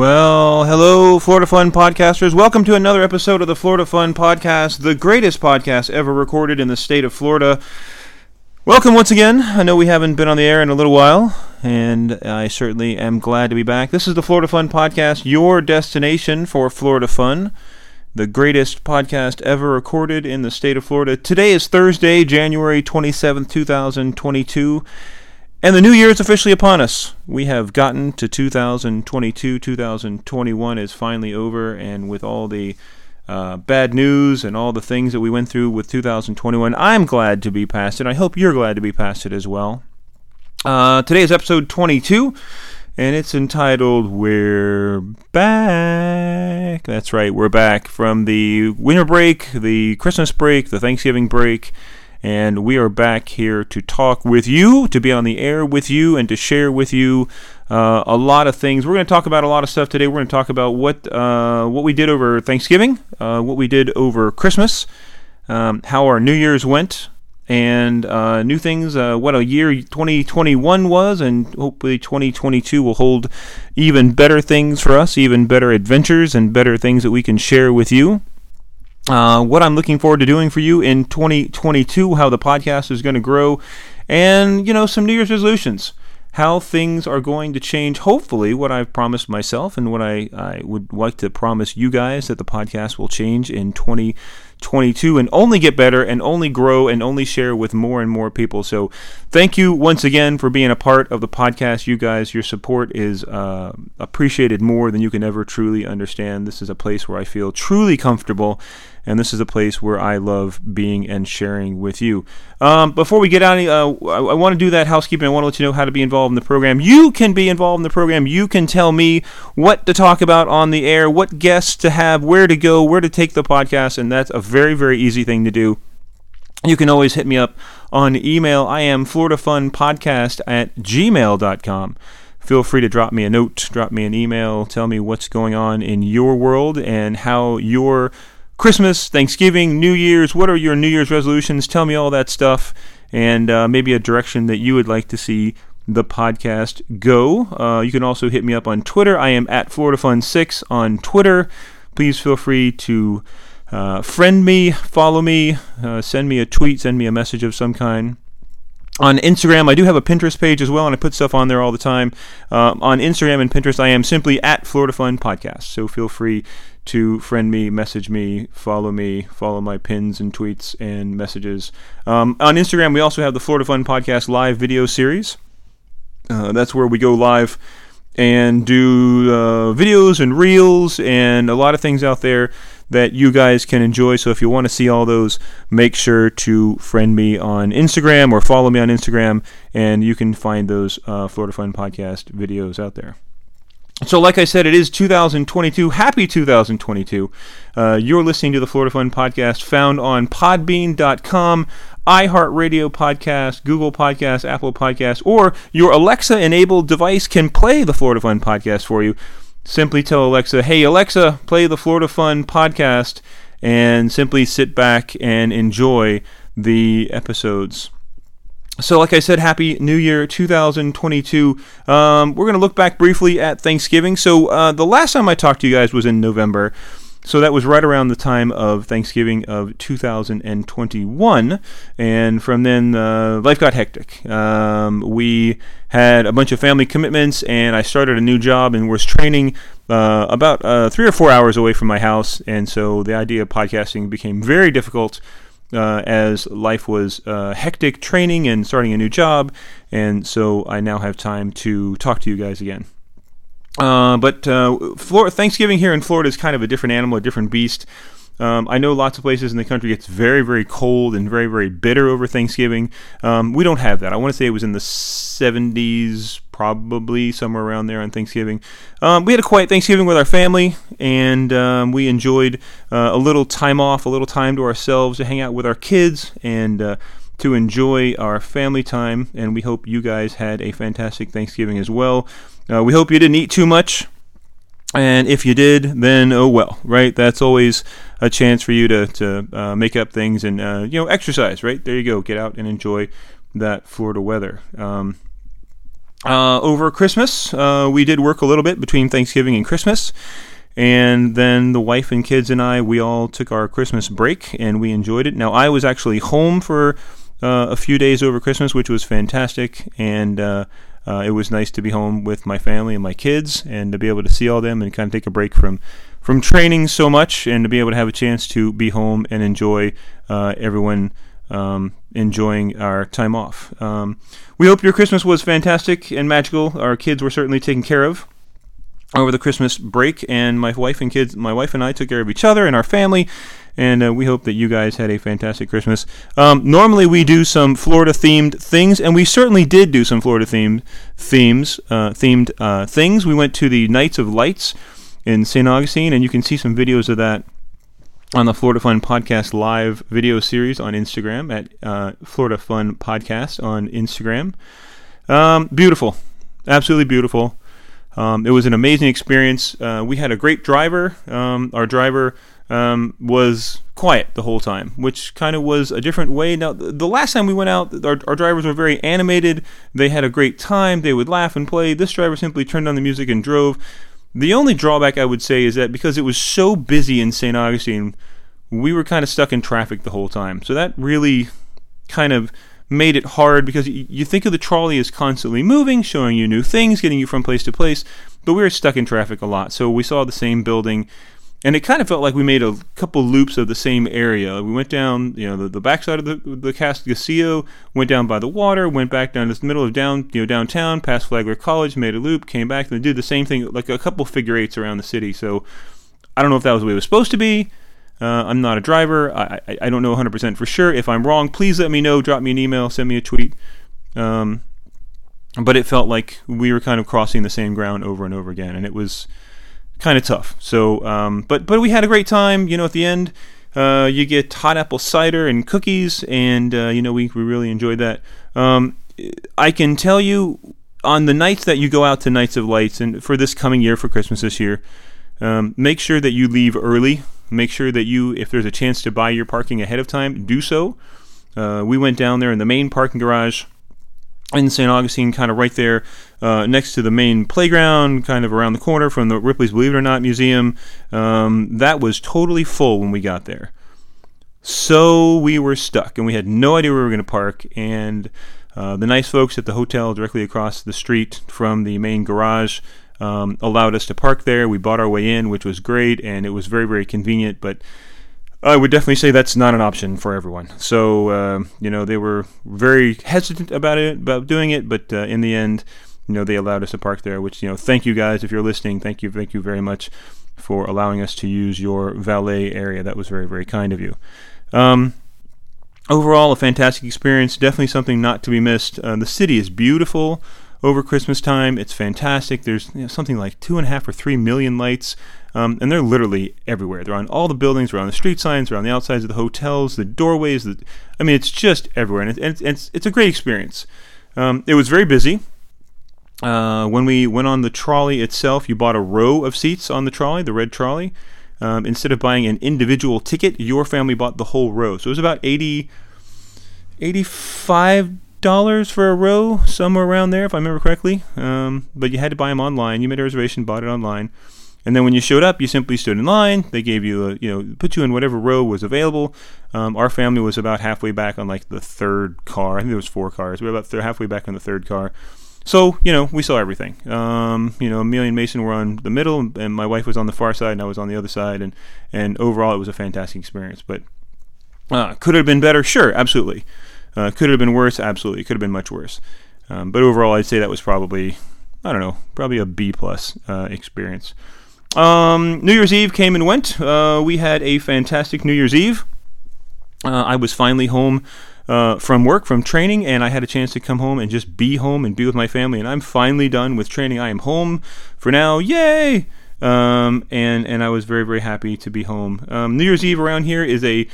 Well, hello, Florida Fun podcasters. Welcome to another episode of the Florida Fun podcast, the greatest podcast ever recorded in the state of Florida. Welcome once again. I know we haven't been on the air in a little while, and I certainly am glad to be back. This is the Florida Fun podcast, your destination for Florida Fun, the greatest podcast ever recorded in the state of Florida. Today is Thursday, January 27th, 2022. And the new year is officially upon us. We have gotten to 2022. 2021 is finally over, and with all the uh, bad news and all the things that we went through with 2021, I'm glad to be past it. I hope you're glad to be past it as well. Uh, today is episode 22, and it's entitled We're Back. That's right, we're back from the winter break, the Christmas break, the Thanksgiving break and we are back here to talk with you, to be on the air with you, and to share with you uh, a lot of things. We're going to talk about a lot of stuff today. We're going to talk about what uh, what we did over Thanksgiving, uh, what we did over Christmas, um, how our New Year's went, and uh, new things. Uh, what a year 2021 was, and hopefully 2022 will hold even better things for us, even better adventures, and better things that we can share with you. Uh, what I'm looking forward to doing for you in 2022, how the podcast is going to grow, and you know some New Year's resolutions, how things are going to change. Hopefully, what I've promised myself and what I, I would like to promise you guys that the podcast will change in 2022 and only get better and only grow and only share with more and more people. So, thank you once again for being a part of the podcast. You guys, your support is uh, appreciated more than you can ever truly understand. This is a place where I feel truly comfortable and this is a place where I love being and sharing with you. Um, before we get out, uh, I, I want to do that housekeeping. I want to let you know how to be involved in the program. You can be involved in the program. You can tell me what to talk about on the air, what guests to have, where to go, where to take the podcast, and that's a very, very easy thing to do. You can always hit me up on email. I am FloridaFunPodcast at gmail.com feel free to drop me a note, drop me an email, tell me what's going on in your world and how your Christmas, Thanksgiving, New Year's. What are your New Year's resolutions? Tell me all that stuff and uh, maybe a direction that you would like to see the podcast go. Uh, you can also hit me up on Twitter. I am at FloridaFun6 on Twitter. Please feel free to uh, friend me, follow me, uh, send me a tweet, send me a message of some kind on Instagram, I do have a Pinterest page as well, and I put stuff on there all the time. Uh, on Instagram and Pinterest, I am simply at Florida Fun Podcast. So feel free to friend me, message me, follow me, follow my pins and tweets and messages. Um, on Instagram, we also have the Florida Fun Podcast live video series. Uh, that's where we go live and do uh, videos and reels and a lot of things out there that you guys can enjoy. So if you want to see all those, make sure to friend me on Instagram or follow me on Instagram, and you can find those uh, Florida Fun podcast videos out there. So, like I said, it is 2022. Happy 2022. Uh, you're listening to the Florida Fun podcast found on podbean.com, iHeartRadio podcast, Google Podcast, Apple Podcast, or your Alexa enabled device can play the Florida Fun podcast for you simply tell Alexa, hey, Alexa, play the Florida Fun podcast, and simply sit back and enjoy the episodes. So, like I said, Happy New Year 2022. Um, we're going to look back briefly at Thanksgiving. So, uh, the last time I talked to you guys was in November. So that was right around the time of Thanksgiving of 2021, and from then uh, life got hectic. Um, we had a bunch of family commitments, and I started a new job and was training uh, about uh, three or four hours away from my house, and so the idea of podcasting became very difficult. Uh, as life was uh, hectic training and starting a new job, and so I now have time to talk to you guys again. Uh, but uh, Florida, Thanksgiving here in Florida is kind of a different animal, a different beast. Um, I know lots of places in the country it's very, very cold and very, very bitter over Thanksgiving. Um, we don't have that. I want to say it was in the 70s, probably somewhere around there on Thanksgiving. Um, we had a quiet Thanksgiving with our family, and um, we enjoyed uh, a little time off, a little time to ourselves to hang out with our kids and uh, to enjoy our family time. And we hope you guys had a fantastic Thanksgiving as well. Uh, we hope you didn't eat too much. And if you did, then oh well, right? That's always a chance for you to, to uh, make up things and, uh, you know, exercise, right? There you go. Get out and enjoy that Florida weather. Um, Uh, over Christmas, uh, we did work a little bit between Thanksgiving and Christmas. And then the wife and kids and I, we all took our Christmas break and we enjoyed it. Now, I was actually home for uh, a few days over Christmas, which was fantastic. And uh, it was nice to be home with my family and my kids and to be able to see all them and kind of take a break from, from training so much and to be able to have a chance to be home and enjoy uh, everyone um, enjoying our time off. Um, we hope your Christmas was fantastic and magical. Our kids were certainly taken care of over the Christmas break, and my wife and kids, my wife and I took care of each other and our family. And uh, we hope that you guys had a fantastic Christmas. Um, normally, we do some Florida themed things, and we certainly did do some Florida themed themes, uh, themed uh, things. We went to the Nights of Lights in St. Augustine, and you can see some videos of that on the Florida Fun Podcast live video series on Instagram at uh, Florida Fun Podcast on Instagram. Um, beautiful, absolutely beautiful. Um, it was an amazing experience. Uh, we had a great driver. Um, our driver um, was quiet the whole time, which kind of was a different way. Now, the last time we went out, our, our drivers were very animated. They had a great time. They would laugh and play. This driver simply turned on the music and drove. The only drawback I would say is that because it was so busy in St. Augustine, we were kind of stuck in traffic the whole time. So that really kind of made it hard because you think of the trolley as constantly moving, showing you new things, getting you from place to place, but we were stuck in traffic a lot. So we saw the same building and it kind of felt like we made a couple loops of the same area. We went down, you know, the, the backside of the the Castillo, went down by the water, went back down to the middle of down, you know, downtown, past Flagler College, made a loop, came back, and did the same thing, like a couple figure eights around the city. So I don't know if that was the way it was supposed to be. Uh, I'm not a driver. I, I, I don't know 100% for sure. If I'm wrong, please let me know. Drop me an email, send me a tweet. Um, but it felt like we were kind of crossing the same ground over and over again, and it was kind of tough. So, um, but but we had a great time. You know, at the end, uh, you get hot apple cider and cookies, and uh, you know we we really enjoyed that. Um, I can tell you on the nights that you go out to Nights of Lights, and for this coming year for Christmas this year, um, make sure that you leave early. Make sure that you, if there's a chance to buy your parking ahead of time, do so. Uh, we went down there in the main parking garage in St. Augustine, kind of right there uh, next to the main playground, kind of around the corner from the Ripley's Believe It or Not Museum. Um, that was totally full when we got there. So we were stuck, and we had no idea where we were going to park. And uh, the nice folks at the hotel directly across the street from the main garage um, allowed us to park there. We bought our way in, which was great, and it was very, very convenient. But I would definitely say that's not an option for everyone. So uh, you know they were very hesitant about it, about doing it, but uh, in the end, you know they allowed us to park there. Which you know, thank you guys if you're listening. Thank you, thank you very much for allowing us to use your valet area. That was very, very kind of you. Um, overall, a fantastic experience. Definitely something not to be missed. Uh, the city is beautiful over Christmas time. It's fantastic. There's you know, something like two and a half or three million lights. Um, and they're literally everywhere. They're on all the buildings, they're on the street signs, they're on the outsides of the hotels, the doorways. The, I mean, it's just everywhere, and, it's, it's, it's a great experience. Um, it was very busy. Uh, when we went on the trolley itself, you bought a row of seats on the trolley, the red trolley. Um, instead of buying an individual ticket, your family bought the whole row. So it was about 80 $85 for a row, somewhere around there, if I remember correctly. Um, but you had to buy them online. You made a reservation, bought it online. And then when you showed up, you simply stood in line. They gave you, a, you know, put you in whatever row was available. Um, our family was about halfway back on like the third car. I think there was four cars. We were about th- halfway back on the third car. So you know, we saw everything. Um, you know, Amelia and Mason were on the middle, and my wife was on the far side, and I was on the other side. And and overall, it was a fantastic experience. But uh, could it have been better? Sure, absolutely. Uh, could it have been worse? Absolutely. It could have been much worse. Um, but overall, I'd say that was probably, I don't know, probably a B plus uh, experience. Um, New Year's Eve came and went. Uh, we had a fantastic New Year's Eve. Uh, I was finally home uh, from work, from training, and I had a chance to come home and just be home and be with my family. And I'm finally done with training. I am home for now. Yay! Um, and and I was very very happy to be home. Um, New Year's Eve around here is a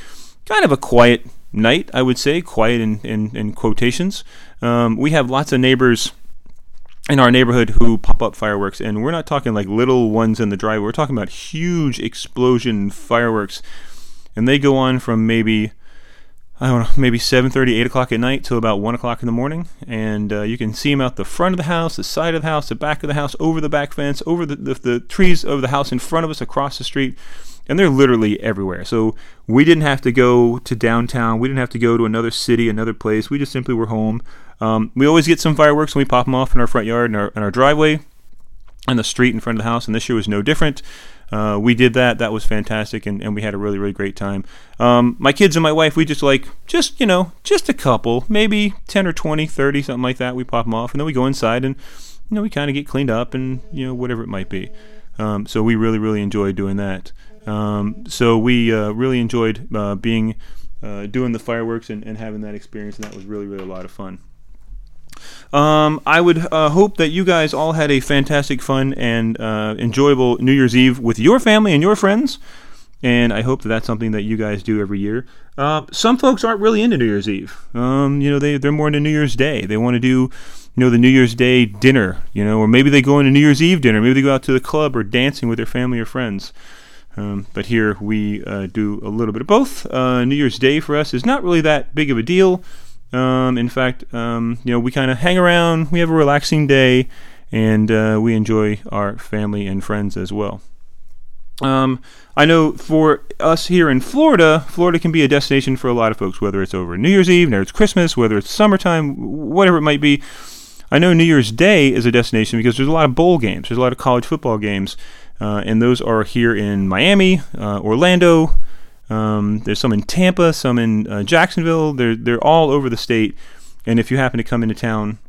kind of a quiet night, I would say, quiet in in, in quotations. Um, we have lots of neighbors in our neighborhood who pop up fireworks, and we're not talking like little ones in the driveway. We're talking about huge explosion fireworks, and they go on from maybe I don't know, maybe 7:30, 8 o'clock at night till about 1 o'clock in the morning, and uh, you can see them out the front of the house, the side of the house, the back of the house, over the back fence, over the, the, the trees of the house in front of us, across the street, and they're literally everywhere. So we didn't have to go to downtown, we didn't have to go to another city, another place. We just simply were home. Um, we always get some fireworks when we pop them off in our front yard and our, our driveway, and the street in front of the house, and this year was no different. Uh, we did that. That was fantastic, and, and we had a really, really great time. Um, my kids and my wife, we just like, just, you know, just a couple, maybe 10 or 20, 30, something like that. We pop them off, and then we go inside and, you know, we kind of get cleaned up and, you know, whatever it might be. Um, so we really, really enjoyed doing that. Um, so we uh, really enjoyed uh, being, uh, doing the fireworks and, and having that experience, and that was really, really a lot of fun. Um, I would uh, hope that you guys all had a fantastic, fun, and uh, enjoyable New Year's Eve with your family and your friends. And I hope that that's something that you guys do every year. Uh, some folks aren't really into New Year's Eve. Um, you know, they, they're more into New Year's Day. They want to do, you know, the New Year's Day dinner, you know, or maybe they go into New Year's Eve dinner. Maybe they go out to the club or dancing with their family or friends. Um, but here we uh, do a little bit of both. Uh, New Year's Day for us is not really that big of a deal. Um, in fact, um, you know, we kind of hang around, we have a relaxing day, and uh, we enjoy our family and friends as well. Um, I know for us here in Florida, Florida can be a destination for a lot of folks, whether it's over New Year's Eve, whether it's Christmas, whether it's summertime, whatever it might be. I know New Year's Day is a destination because there's a lot of bowl games, there's a lot of college football games, uh, and those are here in Miami, uh, Orlando, um, there's some in Tampa, some in uh, Jacksonville. They're they're all over the state. And if you happen to come into town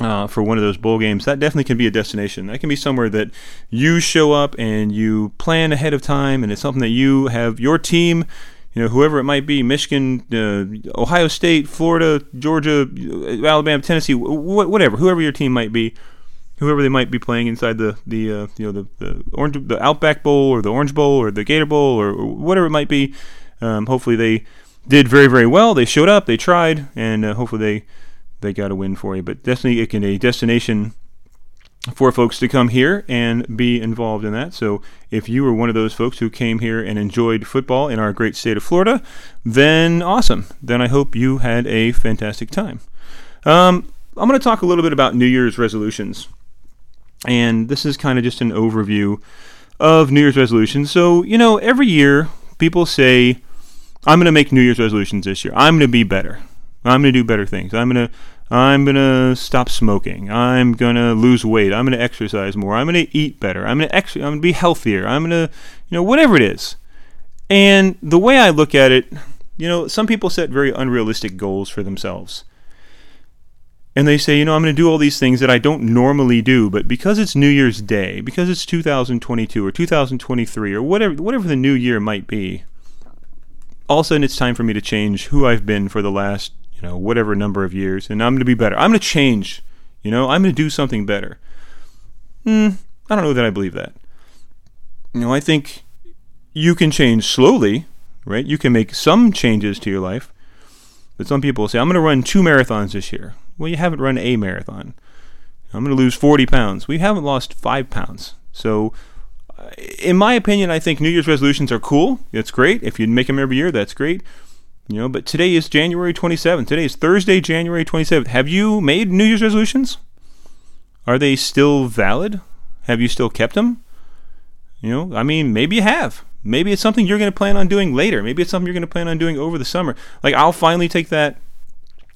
uh, for one of those bowl games, that definitely can be a destination. That can be somewhere that you show up and you plan ahead of time, and it's something that you have your team, you know, whoever it might be, Michigan, uh, Ohio State, Florida, Georgia, Alabama, Tennessee, wh- whatever, whoever your team might be whoever they might be playing inside the the uh, you know the the orange the Outback Bowl or the Orange Bowl or the Gator Bowl or, or whatever it might be. Um, hopefully they did very very well. They showed up, they tried, and uh, hopefully they they got a win for you. But definitely it can a destination for folks to come here and be involved in that. So if you were one of those folks who came here and enjoyed football in our great state of Florida, then awesome. Then I hope you had a fantastic time. Um, I'm going to talk a little bit about New Year's resolutions. And this is kind of just an overview of New Year's resolutions. So, you know, every year people say, I'm going to make New Year's resolutions this year. I'm going to be better. I'm going to do better things. I'm going to I'm going to stop smoking. I'm going to lose weight. I'm going to exercise more. I'm going to eat better. I'm going to ex- I'm going to be healthier. I'm going to, you know, whatever it is. And the way I look at it, you know, some people set very unrealistic goals for themselves and they say, you know, I'm going to do all these things that I don't normally do, but because it's New Year's Day, because it's 2022 or 2023 or whatever whatever the new year might be, all of a sudden it's time for me to change who I've been for the last, you know, whatever number of years, and I'm going to be better. I'm going to change. You know, I'm going to do something better. Hmm, I don't know that I believe that. You know, I think you can change slowly, right? You can make some changes to your life. But some people say, I'm going to run two marathons this year. Well, you haven't run a marathon. I'm going to lose 40 pounds. We haven't lost five pounds. So, uh, in my opinion, I think New Year's resolutions are cool. It's great. If you make them every year, that's great. You know, but today is January 27th. Today is Thursday, January 27th. Have you made New Year's resolutions? Are they still valid? Have you still kept them? You know, I mean, maybe you have. Maybe it's something you're going to plan on doing later. Maybe it's something you're going to plan on doing over the summer. Like, I'll finally take that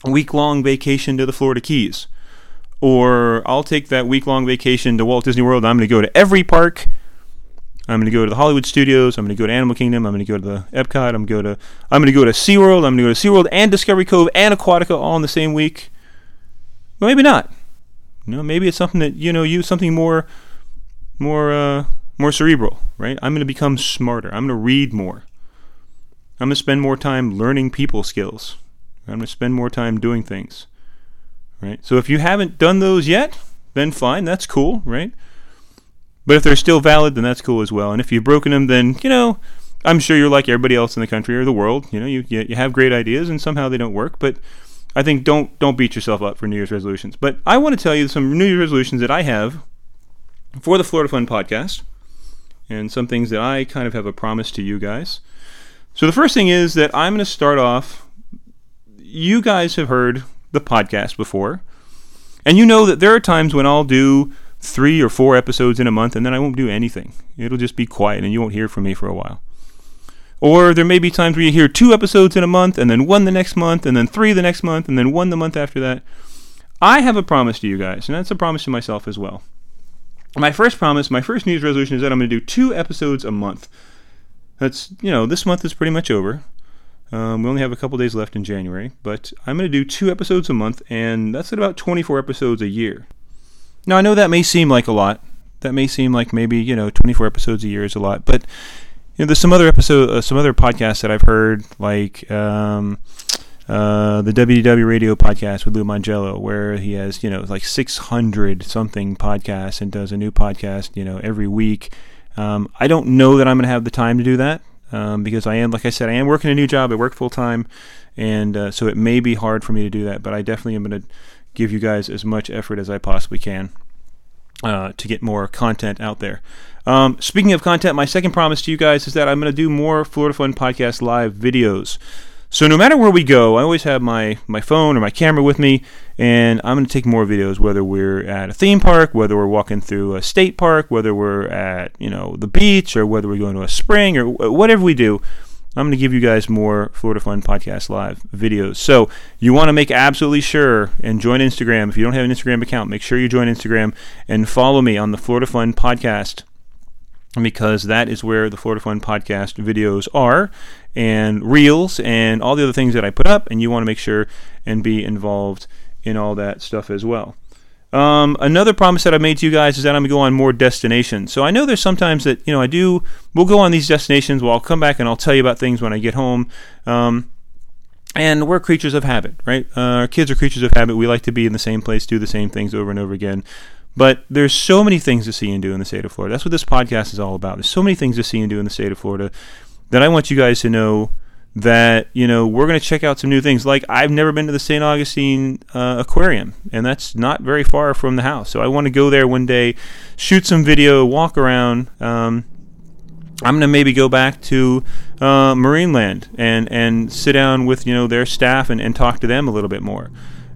week long vacation to the Florida Keys. Or I'll take that week long vacation to Walt Disney World. I'm going to go to every park. I'm going to go to the Hollywood Studios. I'm going to go to Animal Kingdom. I'm going to go to the Epcot. I'm going to go to I'm going to go to SeaWorld. I'm going to go to SeaWorld and Discovery Cove and Aquatica all in the same week. Well, maybe not. You know, maybe it's something that you know you something more more uh, more cerebral, right? I'm going to become smarter. I'm going to read more. I'm going to spend more time learning people skills. I'm going to spend more time doing things. Right? So if you haven't done those yet, then fine, that's cool, right? But if they're still valid, then that's cool as well. And if you've broken them, then, you know, I'm sure you're like everybody else in the country or the world. You know, you, you have great ideas and somehow they don't work. But I think don't don't beat yourself up for New Year's resolutions. But I want to tell you some New Year's resolutions that I have for the Florida Fun podcast and some things that I kind of have a promise to you guys. So the first thing is that I'm going to start off you guys have heard the podcast before, and you know that there are times when I'll do three or four episodes in a month and then I won't do anything. It'll just be quiet and you won't hear from me for a while. Or there may be times where you hear two episodes in a month and then one the next month and then three the next month and then one the month after that. I have a promise to you guys, and that's a promise to myself as well. My first promise, my first news resolution is that I'm going to do two episodes a month. That's, you know, this month is pretty much over. Um, we only have a couple days left in January, but I'm going to do two episodes a month, and that's at about 24 episodes a year. Now, I know that may seem like a lot. That may seem like maybe, you know, 24 episodes a year is a lot, but you know, there's some other episode, uh, some other podcasts that I've heard, like um, uh, the WDW Radio podcast with Lou Mongello, where he has, you know, like 600 something podcasts and does a new podcast, you know, every week. Um, I don't know that I'm going to have the time to do that um, because I am, like I said, I am working a new job. I work full time, and uh, so it may be hard for me to do that. But I definitely am going to give you guys as much effort as I possibly can uh, to get more content out there. Um, speaking of content, my second promise to you guys is that I'm going to do more Florida Fun Podcast live videos. So no matter where we go, I always have my, my phone or my camera with me, and I'm going to take more videos, whether we're at a theme park, whether we're walking through a state park, whether we're at you know the beach, or whether we're going to a spring, or whatever we do. I'm going to give you guys more Florida Fun Podcast Live videos. So you want to make absolutely sure and join Instagram. If you don't have an Instagram account, make sure you join Instagram and follow me on the Florida Fun Podcast because that is where the Florida Fun Podcast videos are and reels and all the other things that I put up. And you want to make sure and be involved in all that stuff as well. Um, another promise that I made to you guys is that I'm going to go on more destinations. So I know there's sometimes that, you know, I do, we'll go on these destinations. Well, I'll come back and I'll tell you about things when I get home. Um, and we're creatures of habit, right? Uh, our kids are creatures of habit. We like to be in the same place, do the same things over and over again. But there's so many things to see and do in the state of Florida. That's what this podcast is all about. There's so many things to see and do in the state of Florida that I want you guys to know that you know we're going to check out some new things. Like I've never been to the St. Augustine uh, Aquarium, and that's not very far from the house. So I want to go there one day, shoot some video, walk around. Um, I'm gonna maybe go back to uh, Marineland and and sit down with you know their staff and, and talk to them a little bit more.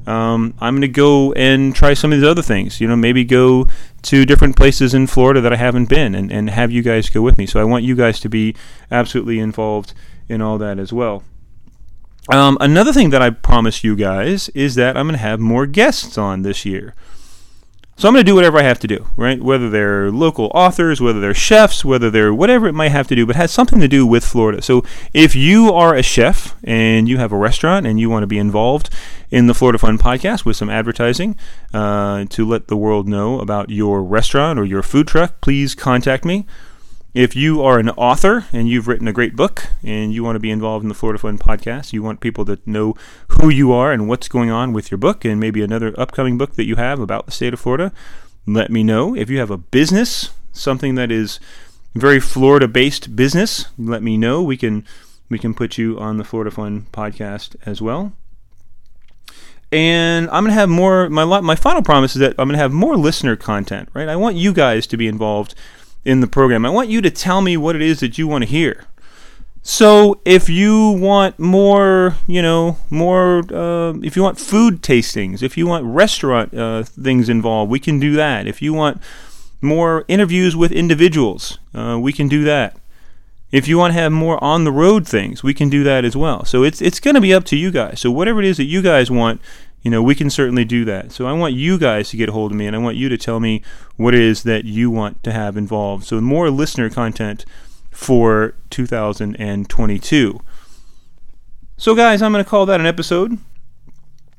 Um, I'm gonna go and try some of these other things. You know, maybe go to different places in Florida that I haven't been, and, and have you guys go with me. So I want you guys to be absolutely involved in all that as well. Um, another thing that I promise you guys is that I'm going to have more guests on this year. So I'm going to do whatever I have to do, right? Whether they're local authors, whether they're chefs, whether they're whatever it might have to do, but has something to do with Florida. So if you are a chef and you have a restaurant and you want to be involved in the Florida Fun podcast with some advertising uh, to let the world know about your restaurant or your food truck, please contact me. If you are an author and you've written a great book and you want to be involved in the Florida Fun podcast, you want people to know who you are and what's going on with your book and maybe another upcoming book that you have about the state of Florida, let me know. If you have a business, something that is very Florida based business, let me know. We can we can put you on the Florida Fun podcast as well. And I'm gonna have more. My my final promise is that I'm gonna have more listener content. Right, I want you guys to be involved in the program. I want you to tell me what it is that you want to hear. So if you want more, you know, more, uh, if you want food tastings, if you want restaurant uh, things involved, we can do that. If you want more interviews with individuals, uh, we can do that. If you want to have more on the road things, we can do that as well. So it's it's going to be up to you guys. So whatever it is that you guys want, you know, we can certainly do that. So I want you guys to get a hold of me and I want you to tell me what it is that you want to have involved. So more listener content for 2022. So, guys, I'm going to call that an episode.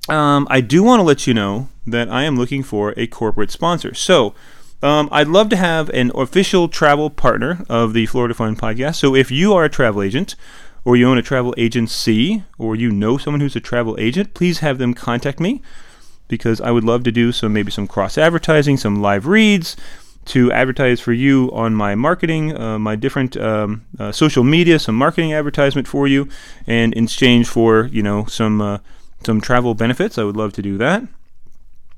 Um, I do want to let you know that I am looking for a corporate sponsor. So, um, I'd love to have an official travel partner of the Florida Fun podcast. So, if you are a travel agent or you own a travel agency, or you know someone who's a travel agent, please have them contact me because I would love to do some maybe some cross advertising, some live reads to advertise for you on my marketing, uh, my different um, uh, social media, some marketing advertisement for you, and in exchange for you know some uh, some travel benefits. I would love to do that.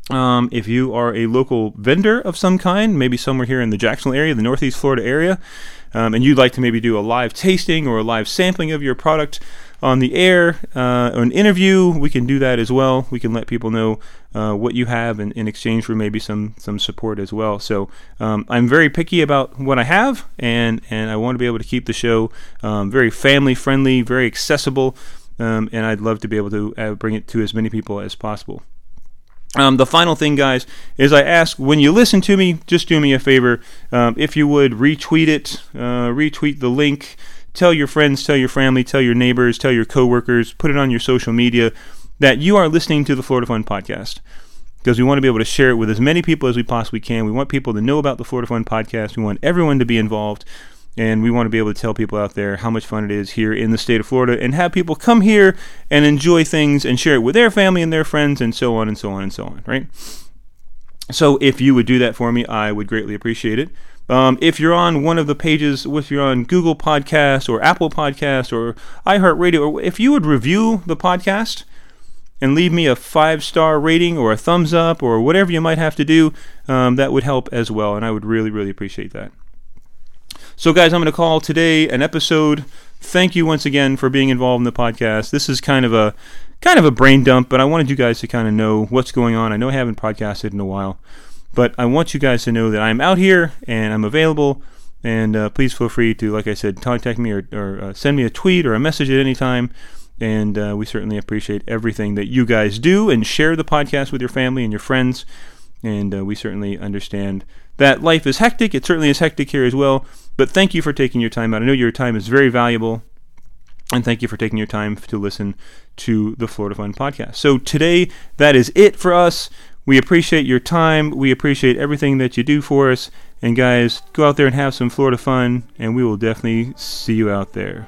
Um, if you are a local vendor of some kind, maybe somewhere here in the Jacksonville area, the Northeast Florida area, um, and you'd like to maybe do a live tasting or a live sampling of your product, on the air, uh, an interview, we can do that as well. We can let people know uh, what you have in, in, exchange for maybe some some support as well. So um, I'm very picky about what I have, and and I want to be able to keep the show um, very family friendly, very accessible, um, and I'd love to be able to uh, bring it to as many people as possible. Um, the final thing, guys, is I ask when you listen to me, just do me a favor. Um, if you would retweet it, uh, retweet the link, tell your friends, tell your family, tell your neighbors, tell your coworkers, put it on your social media that you are listening to the Florida Fun podcast. Because we want to be able to share it with as many people as we possibly can. We want people to know about the Florida Fun podcast. We want everyone to be involved. And we want to be able to tell people out there how much fun it is here in the state of Florida and have people come here and enjoy things and share it with their family and their friends and so on and so on and so on, right? So if you would do that for me, I would greatly appreciate it. Um, if you're on one of the pages, if you're on Google Podcast or Apple Podcast or iHeartRadio, if you would review the podcast and leave me a five star rating or a thumbs up or whatever you might have to do, um, that would help as well. And I would really, really appreciate that. So, guys, I'm going to call today an episode. Thank you once again for being involved in the podcast. This is kind of a kind of a brain dump, but I wanted you guys to kind of know what's going on. I know I haven't podcasted in a while, but I want you guys to know that I'm out here and I'm available. And uh, please feel free to, like I said, contact me or, or uh, send me a tweet or a message at any time. And uh, we certainly appreciate everything that you guys do and share the podcast with your family and your friends. And uh, we certainly understand that life is hectic. It certainly is hectic here as well. But thank you for taking your time out. I know your time is very valuable. And thank you for taking your time to listen to the Florida Fun podcast. So today, that is it for us. We appreciate your time. We appreciate everything that you do for us. And guys, go out there and have some Florida fun, and we will definitely see you out there.